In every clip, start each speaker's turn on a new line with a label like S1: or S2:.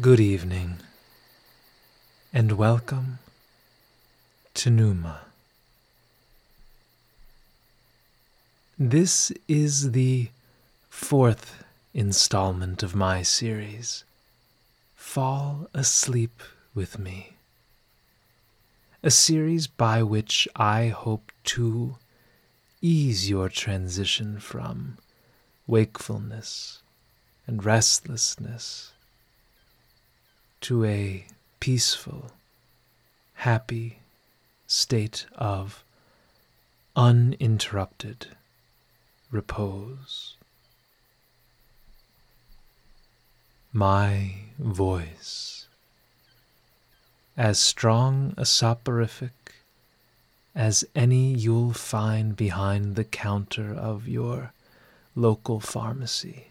S1: Good evening, and welcome to Pneuma. This is the fourth installment of my series, Fall Asleep with Me, a series by which I hope to ease your transition from wakefulness and restlessness to a peaceful, happy state of uninterrupted repose. My voice, as strong a soporific as any you'll find behind the counter of your local pharmacy,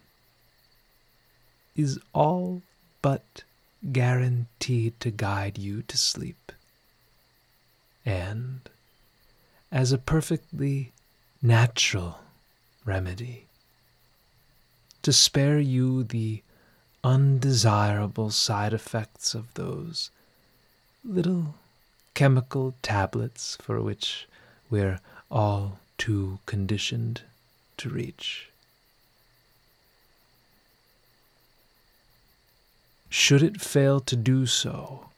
S1: is all but guaranteed to guide you to sleep. And as a perfectly natural remedy, to spare you the undesirable side effects of those little chemical tablets for which we're all too conditioned to reach. Should it fail to do so,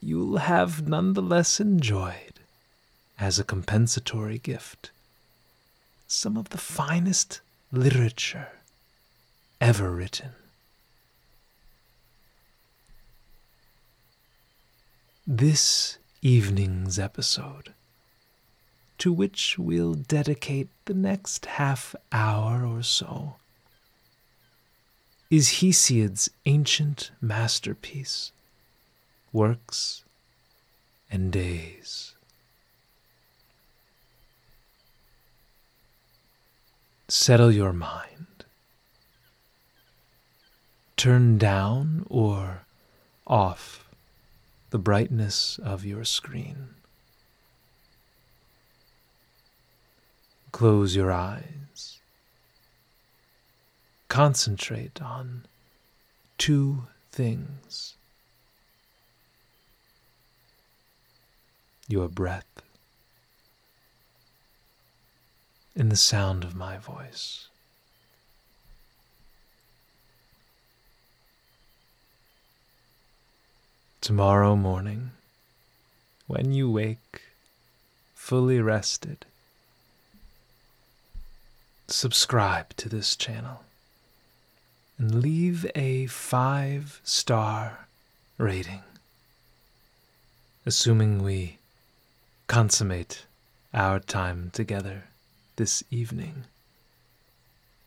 S1: you'll have nonetheless enjoyed, as a compensatory gift, some of the finest literature ever written. This evening's episode, to which we'll dedicate the next half hour or so, is Hesiod's ancient masterpiece, Works and Days. Settle your mind. Turn down or off the brightness of your screen. Close your eyes. Concentrate on two things your breath and the sound of my voice. Tomorrow morning, when you wake fully rested, subscribe to this channel and leave a five star rating, assuming we consummate our time together this evening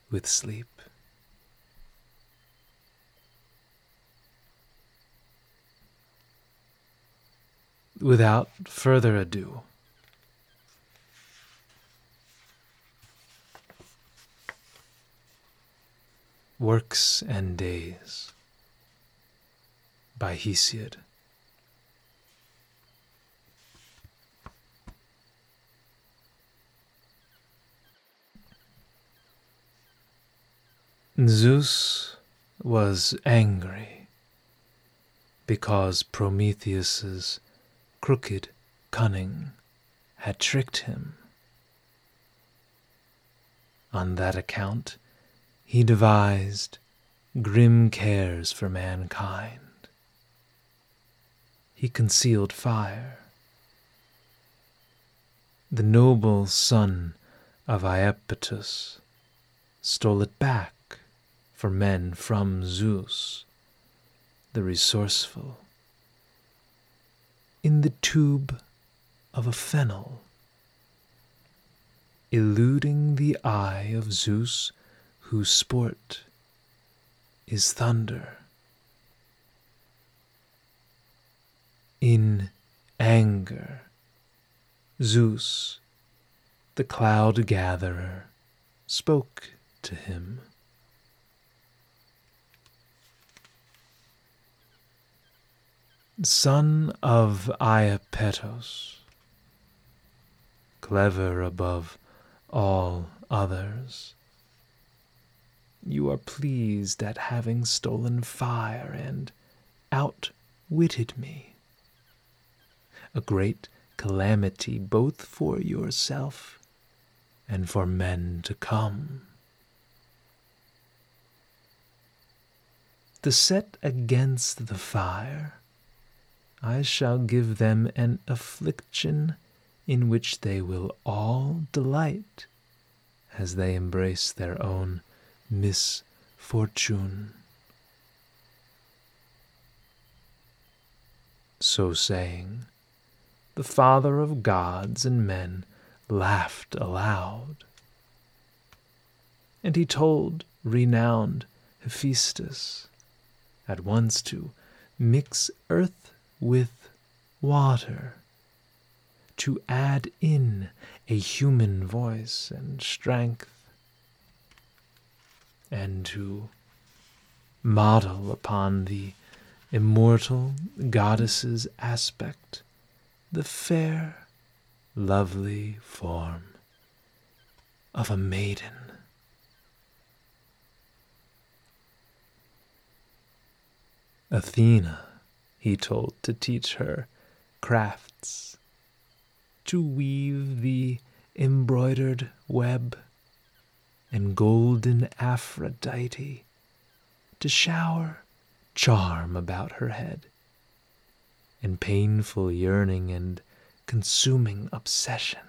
S1: with sleep. Without further ado, Works and Days by Hesiod. Zeus was angry because Prometheus's crooked cunning had tricked him. On that account, he devised grim cares for mankind. He concealed fire. The noble son of Iapetus stole it back for men from Zeus, the resourceful, in the tube of a fennel, eluding the eye of Zeus, whose sport is thunder. In anger, Zeus, the cloud gatherer, spoke to him. son of Iapetus, clever above all others, you are pleased at having stolen fire and outwitted me. A great calamity both for yourself and for men to come. To set against the fire, I shall give them an affliction in which they will all delight as they embrace their own misfortune. So saying, the Father of gods and men laughed aloud. And he told renowned Hephaestus at once to mix earth with water, to add in a human voice and strength, and to model upon the immortal goddess's aspect the fair, lovely form of a maiden. Athena, he told to teach her crafts, to weave the embroidered web, and golden Aphrodite to shower charm about her head, and painful yearning and consuming obsession.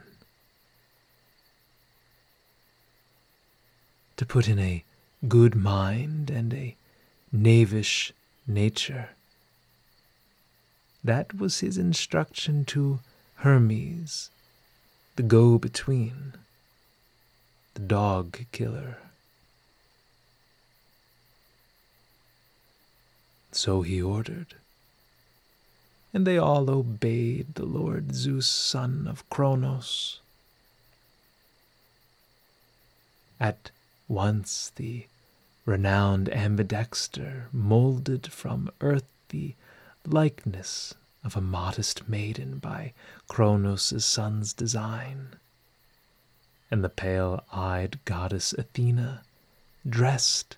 S1: To put in a good mind and a knavish nature. That was his instruction to Hermes, the go between, the dog killer. So he ordered, and they all obeyed the Lord Zeus, son of Cronos. At once the renowned ambidexter molded from earth the likeness of a modest maiden by Cronos' son's design, and the pale-eyed goddess Athena dressed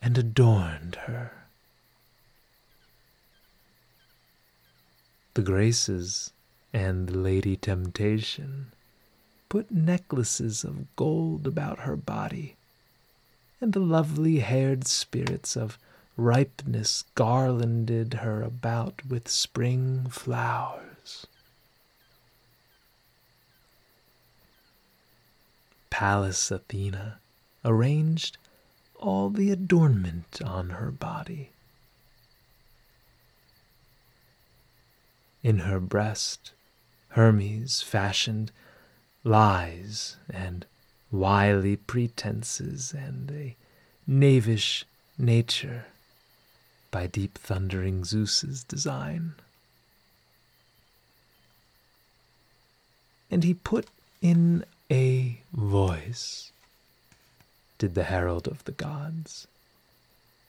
S1: and adorned her. The Graces and the Lady Temptation put necklaces of gold about her body and the lovely haired spirits of ripeness garlanded her about with spring flowers. Pallas Athena arranged all the adornment on her body. In her breast, Hermes fashioned lies and wily pretenses and a knavish nature by deep thundering Zeus's design. And he put in a voice, did the herald of the gods,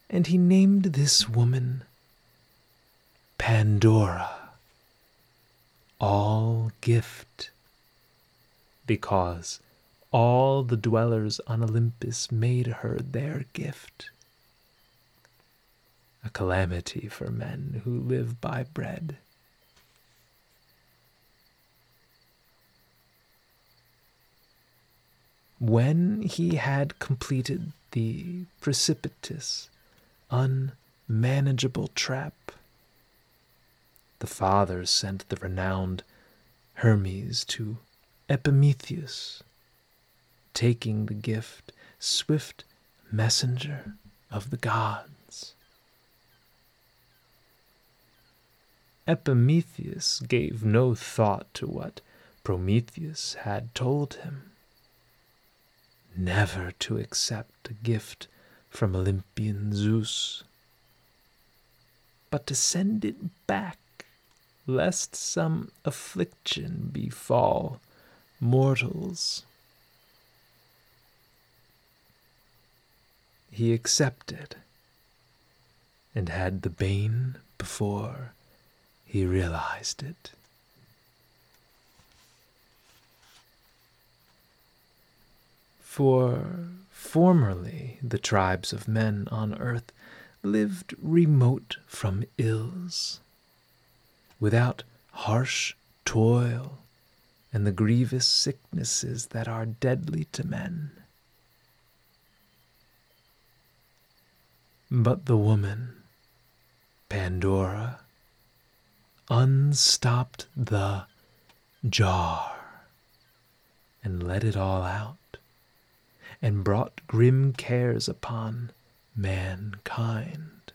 S1: and he named this woman Pandora, all gift, because all the dwellers on Olympus made her their gift. A calamity for men who live by bread. When he had completed the precipitous, unmanageable trap, the father sent the renowned Hermes to Epimetheus taking the gift, swift messenger of the gods. Epimetheus gave no thought to what Prometheus had told him. Never to accept a gift from Olympian Zeus, but to send it back, lest some affliction befall mortals. he accepted and had the bane before he realized it. For Formerly, the tribes of men on earth lived remote from ills, without harsh toil and the grievous sicknesses that are deadly to men. But the woman, Pandora, unstopped the jar and let it all out, and brought grim cares upon mankind.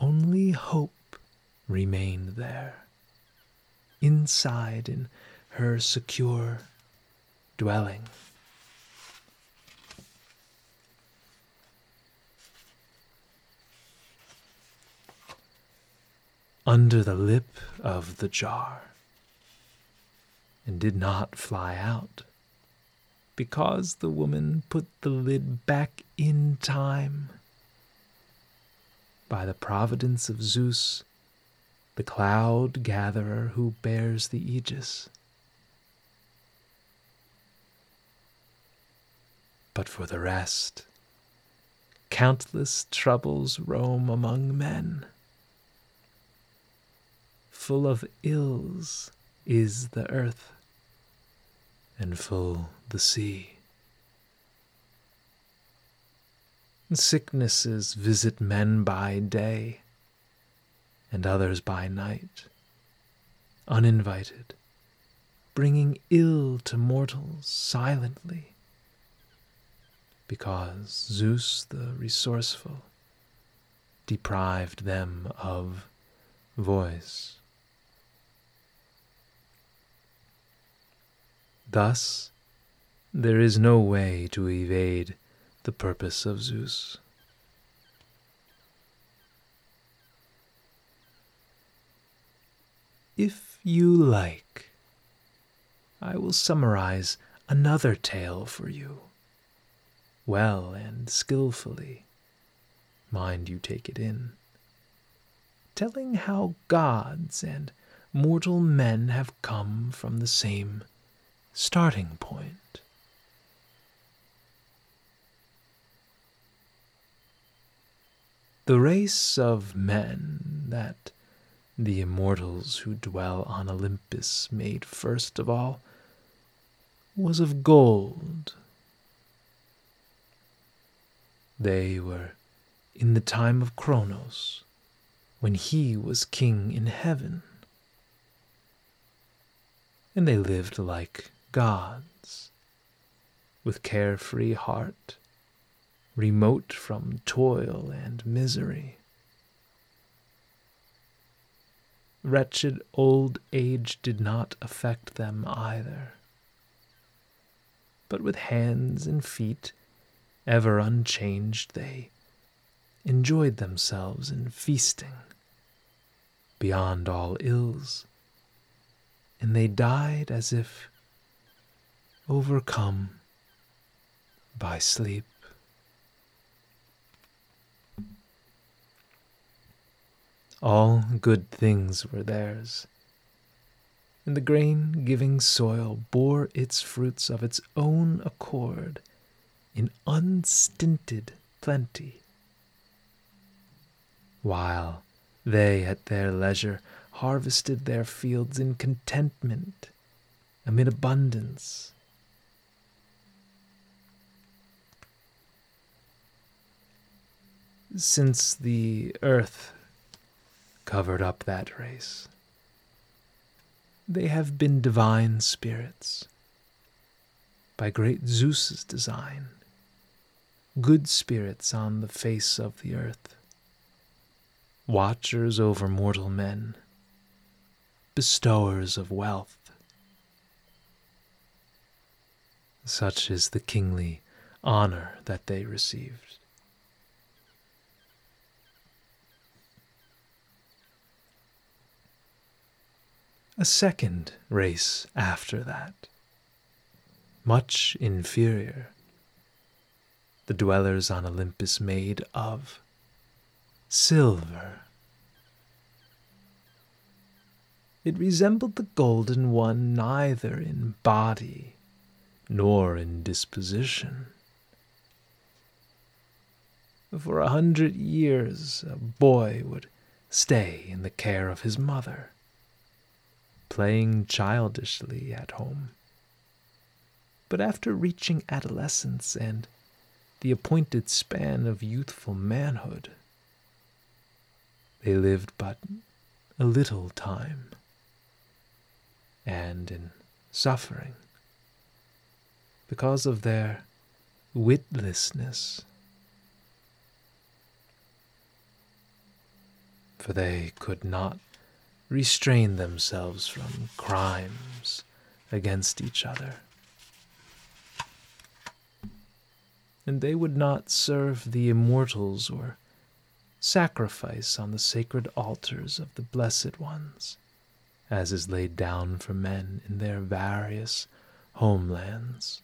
S1: Only hope remained there, inside in her secure dwelling. Under the lip of the jar, and did not fly out because the woman put the lid back in time. By the providence of Zeus, the cloud gatherer who bears the aegis. But for the rest, countless troubles roam among men. Full of ills is the earth and full the sea. Sicknesses visit men by day and others by night, uninvited, bringing ill to mortals silently, because Zeus the resourceful deprived them of voice. Thus, there is no way to evade the purpose of Zeus. If you like, I will summarize another tale for you, well and skillfully. Mind you take it in. Telling how gods and mortal men have come from the same starting point. The race of men that the immortals who dwell on Olympus made first of all was of gold. They were in the time of Kronos, when he was king in heaven. And they lived like gods, with carefree heart, remote from toil and misery. Wretched old age did not affect them either, but with hands and feet ever unchanged, they enjoyed themselves in feasting beyond all ills, and they died as if overcome by sleep. All good things were theirs, and the grain giving soil bore its fruits of its own accord in unstinted plenty, while they at their leisure harvested their fields in contentment amid abundance since the earth covered up that race. They have been divine spirits by great Zeus's design, good spirits on the face of the earth, watchers over mortal men, bestowers of wealth. Such is the kingly honor that they received. A second race after that, much inferior, the dwellers on Olympus made of silver. It resembled the golden one neither in body nor in disposition. For a hundred years, a boy would stay in the care of his mother, playing childishly at home. But after reaching adolescence and the appointed span of youthful manhood, they lived but a little time, and in suffering, because of their witlessness. For they could not restrain themselves from crimes against each other. And they would not serve the immortals or sacrifice on the sacred altars of the blessed ones, as is laid down for men in their various homelands.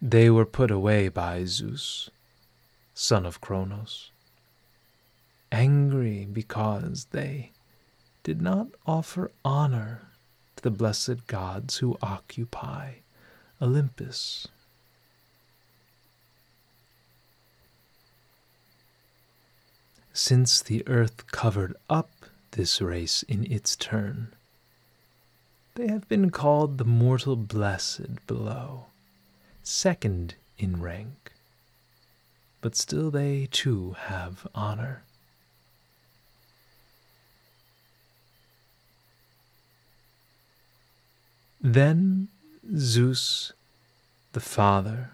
S1: They were put away by Zeus, son of Cronos, angry because they did not offer honor to the blessed gods who occupy Olympus. Since the earth covered up this race in its turn, they have been called the mortal blessed below second in rank, but still they too have honor. Then Zeus, the Father,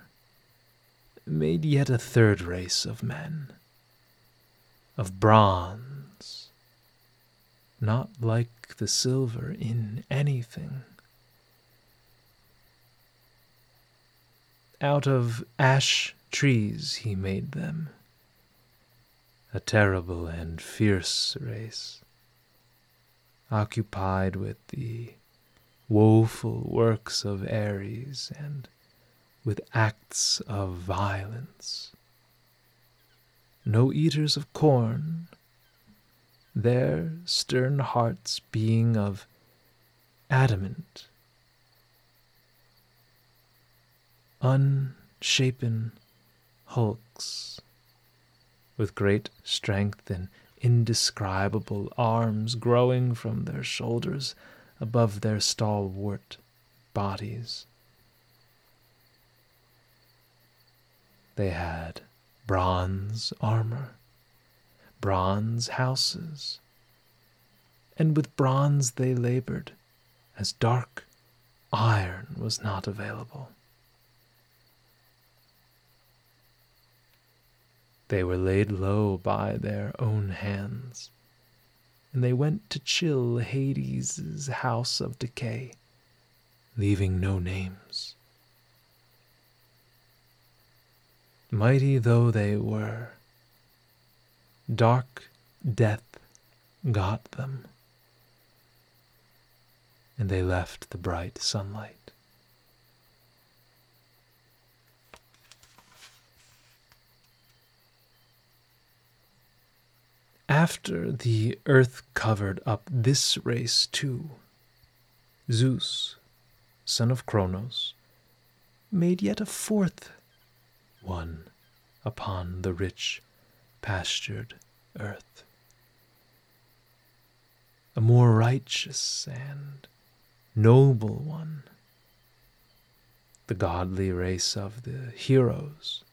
S1: made yet a third race of men, of bronze, not like the silver in anything Out of ash trees he made them, a terrible and fierce race, occupied with the woeful works of Ares and with acts of violence. No eaters of corn, their stern hearts being of adamant unshapen hulks with great strength and indescribable arms growing from their shoulders above their stalwart bodies. They had bronze armor, bronze houses, and with bronze they labored, as dark iron was not available. They were laid low by their own hands, and they went to chill Hades' house of decay, leaving no names. Mighty though they were, dark death got them, and they left the bright sunlight. After the earth covered up this race too, Zeus, son of Cronos, made yet a fourth one upon the rich, pastured earth. A more righteous and noble one, the godly race of the heroes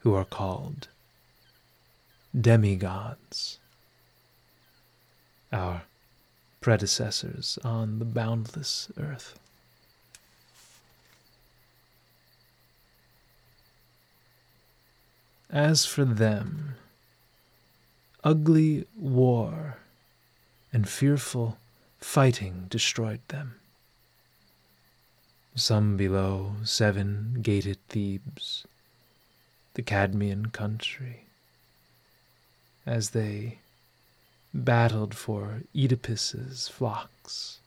S1: who are called demigods, our predecessors on the boundless earth. As for them, ugly war and fearful fighting destroyed them. Some below seven gated Thebes, the Cadmean country, as they battled for Oedipus's flocks.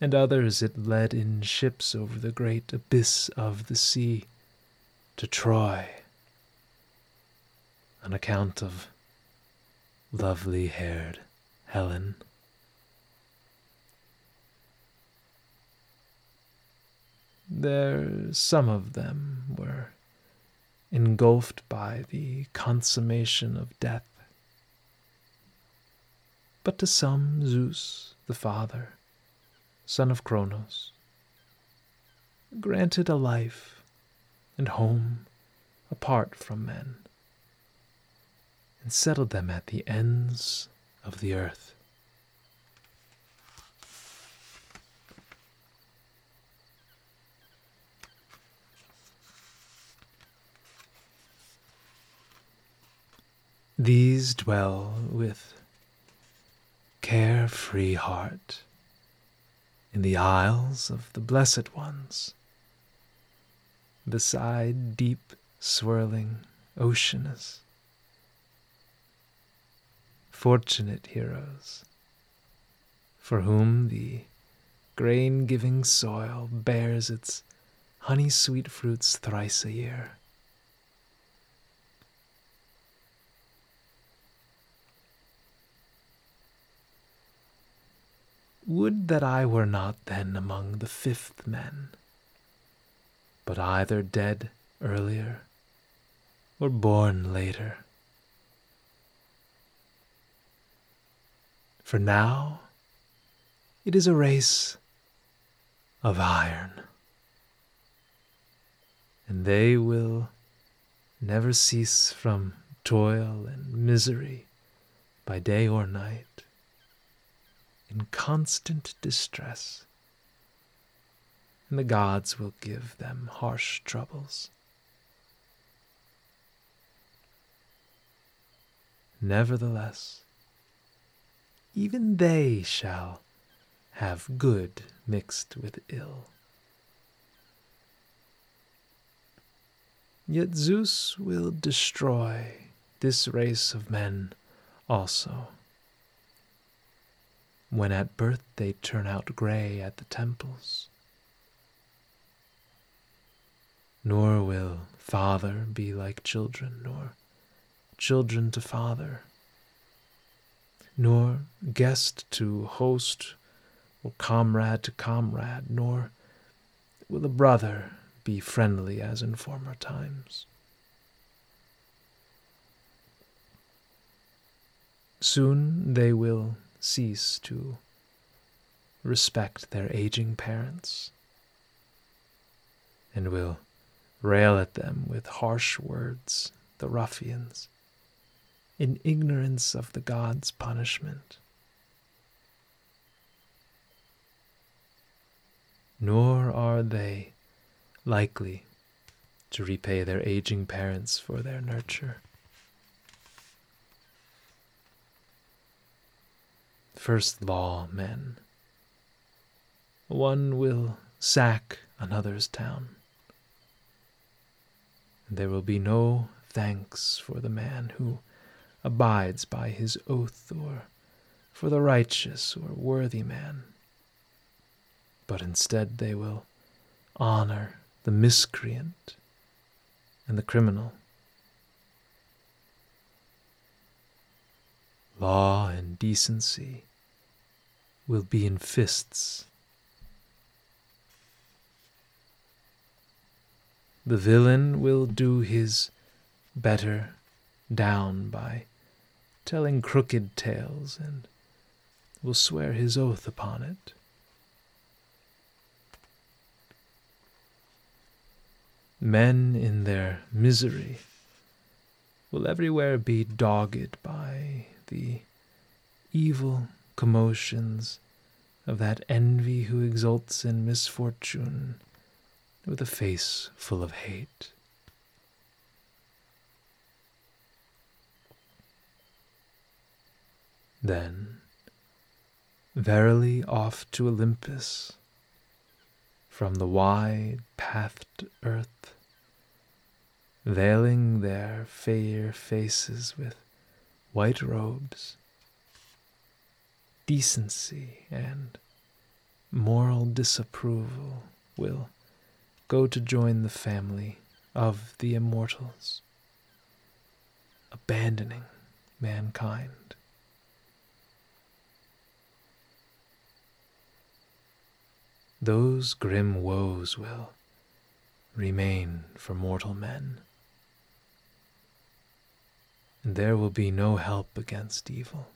S1: And others it led in ships over the great abyss of the sea to Troy on account of lovely haired Helen. There, some of them were engulfed by the consummation of death. But to some, Zeus, the father, son of Cronos, granted a life and home apart from men, and settled them at the ends of the earth. These dwell with carefree heart in the isles of the blessed ones, beside deep swirling Oceanus. Fortunate heroes, for whom the grain giving soil bears its honey sweet fruits thrice a year. Would that I were not then among the fifth men, but either dead earlier or born later. For now it is a race of iron, and they will never cease from toil and misery by day or night in constant distress, and the gods will give them harsh troubles. Nevertheless, even they shall have good mixed with ill. Yet Zeus will destroy this race of men also when at birth they turn out gray at the temples. Nor will father be like children, nor children to father, nor guest to host, or comrade to comrade, nor will a brother be friendly as in former times. Soon they will cease to respect their aging parents and will rail at them with harsh words, the ruffians, in ignorance of the gods' punishment. Nor are they likely to repay their aging parents for their nurture. First law, men. One will sack another's town. And there will be no thanks for the man who abides by his oath, or for the righteous or worthy man. But instead they will honor the miscreant and the criminal. Law and decency will be in fists. The villain will do his better down by telling crooked tales and will swear his oath upon it. Men in their misery will everywhere be dogged by the evil commotions of that envy who exults in misfortune with a face full of hate. Then, verily off to Olympus, from the wide pathed earth, veiling their fair faces with white robes, decency and moral disapproval will go to join the family of the immortals, abandoning mankind. Those grim woes will remain for mortal men, and there will be no help against evil.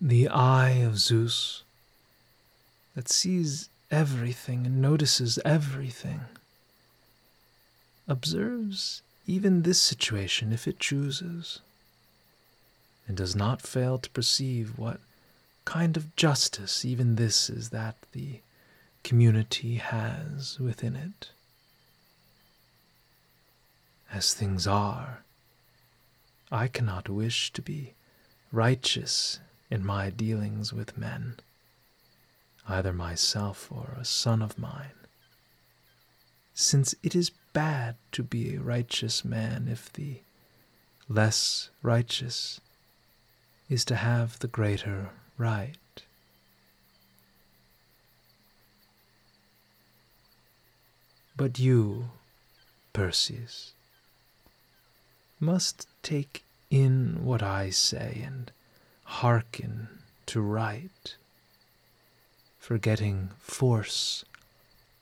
S1: The eye of Zeus that sees everything and notices everything observes even this situation if it chooses, and does not fail to perceive what kind of justice even this is that the community has within it. As things are, I cannot wish to be righteous in my dealings with men, either myself or a son of mine, since it is bad to be a righteous man if the less righteous is to have the greater right. But you, Perseus, must take in what I say and hearken to right, forgetting force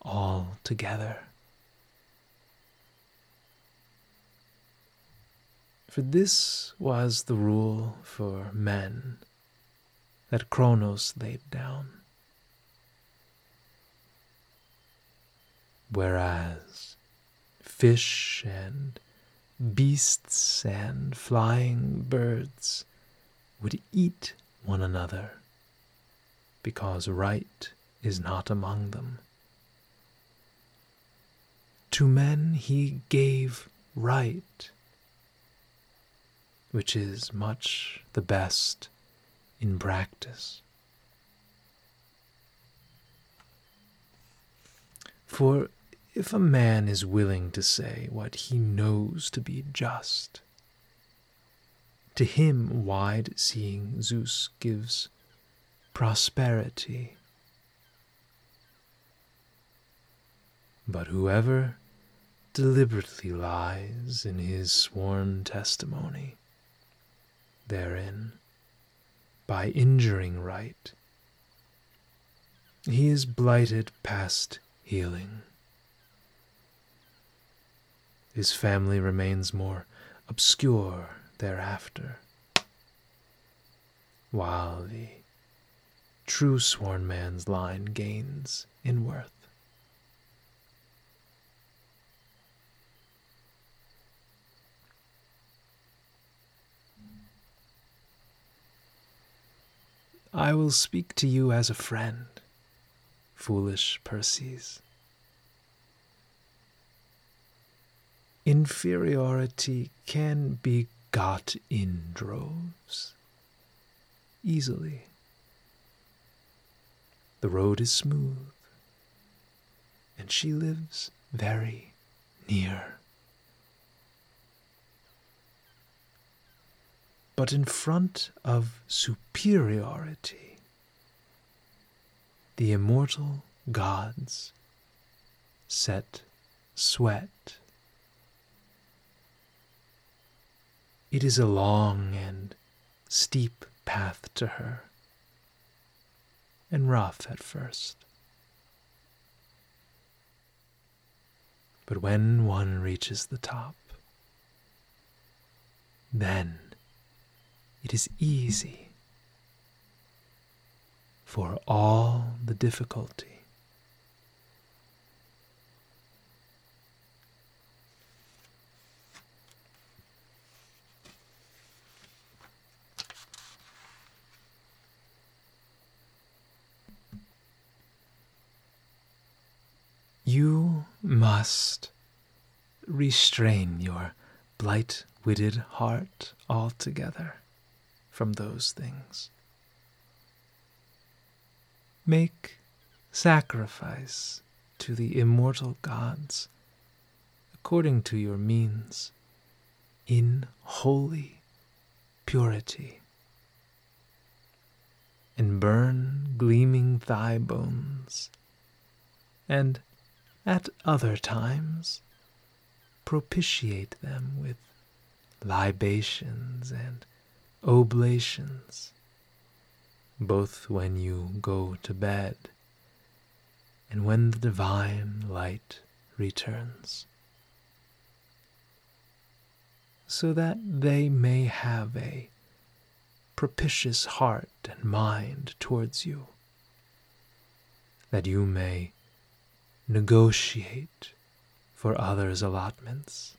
S1: altogether. For this was the rule for men that Kronos laid down. Whereas fish and beasts and flying birds would eat one another because right is not among them. To men he gave right which is much the best in practice. For if a man is willing to say what he knows to be just, to him wide seeing Zeus gives prosperity. But whoever deliberately lies in his sworn testimony therein by injuring right. He is blighted past healing. His family remains more obscure thereafter, while the true sworn man's line gains in worth. I will speak to you as a friend, foolish Perseus. Inferiority can be got in droves, easily. The road is smooth, and she lives very near. but in front of superiority. The immortal gods set sweat. It is a long and steep path to her, and rough at first. But when one reaches the top, then it is easy for all the difficulty. You must restrain your blight witted heart altogether from those things. Make sacrifice to the immortal gods according to your means in holy purity and burn gleaming thigh bones and at other times propitiate them with libations and oblations, both when you go to bed and when the divine light returns, so that they may have a propitious heart and mind towards you, that you may negotiate for others' allotments,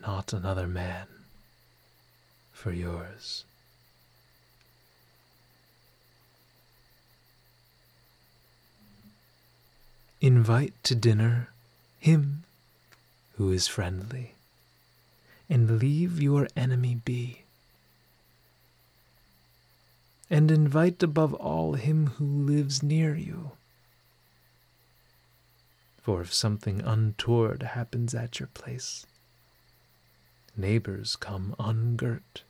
S1: not another man for yours. Invite to dinner him who is friendly, and leave your enemy be. And invite above all him who lives near you. For if something untoward happens at your place, neighbors come ungirt,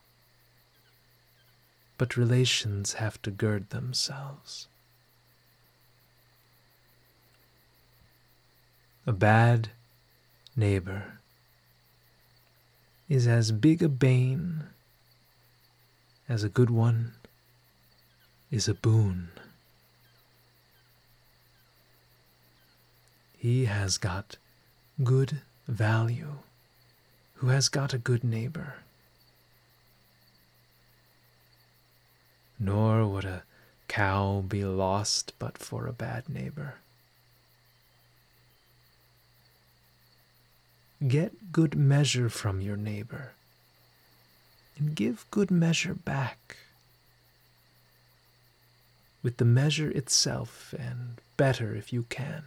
S1: but relations have to gird themselves. A bad neighbor is as big a bane as a good one is a boon. He has got good value who has got a good neighbor. Nor would a cow be lost but for a bad neighbor. Get good measure from your neighbor and give good measure back with the measure itself and better if you can,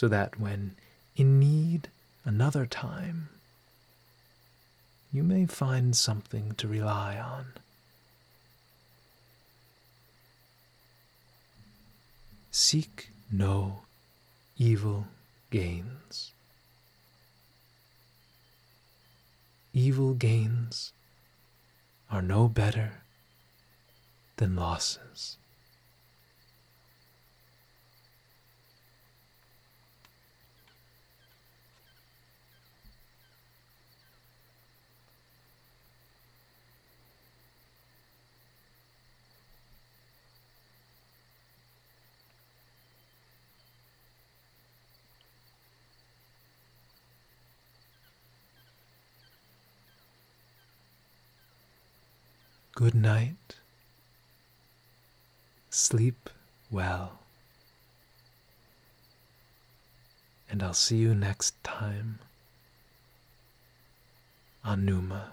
S1: so that when in need another time, you may find something to rely on. Seek no evil gains. Evil gains are no better than losses. Good night. Sleep well. And I'll see you next time on Pneuma.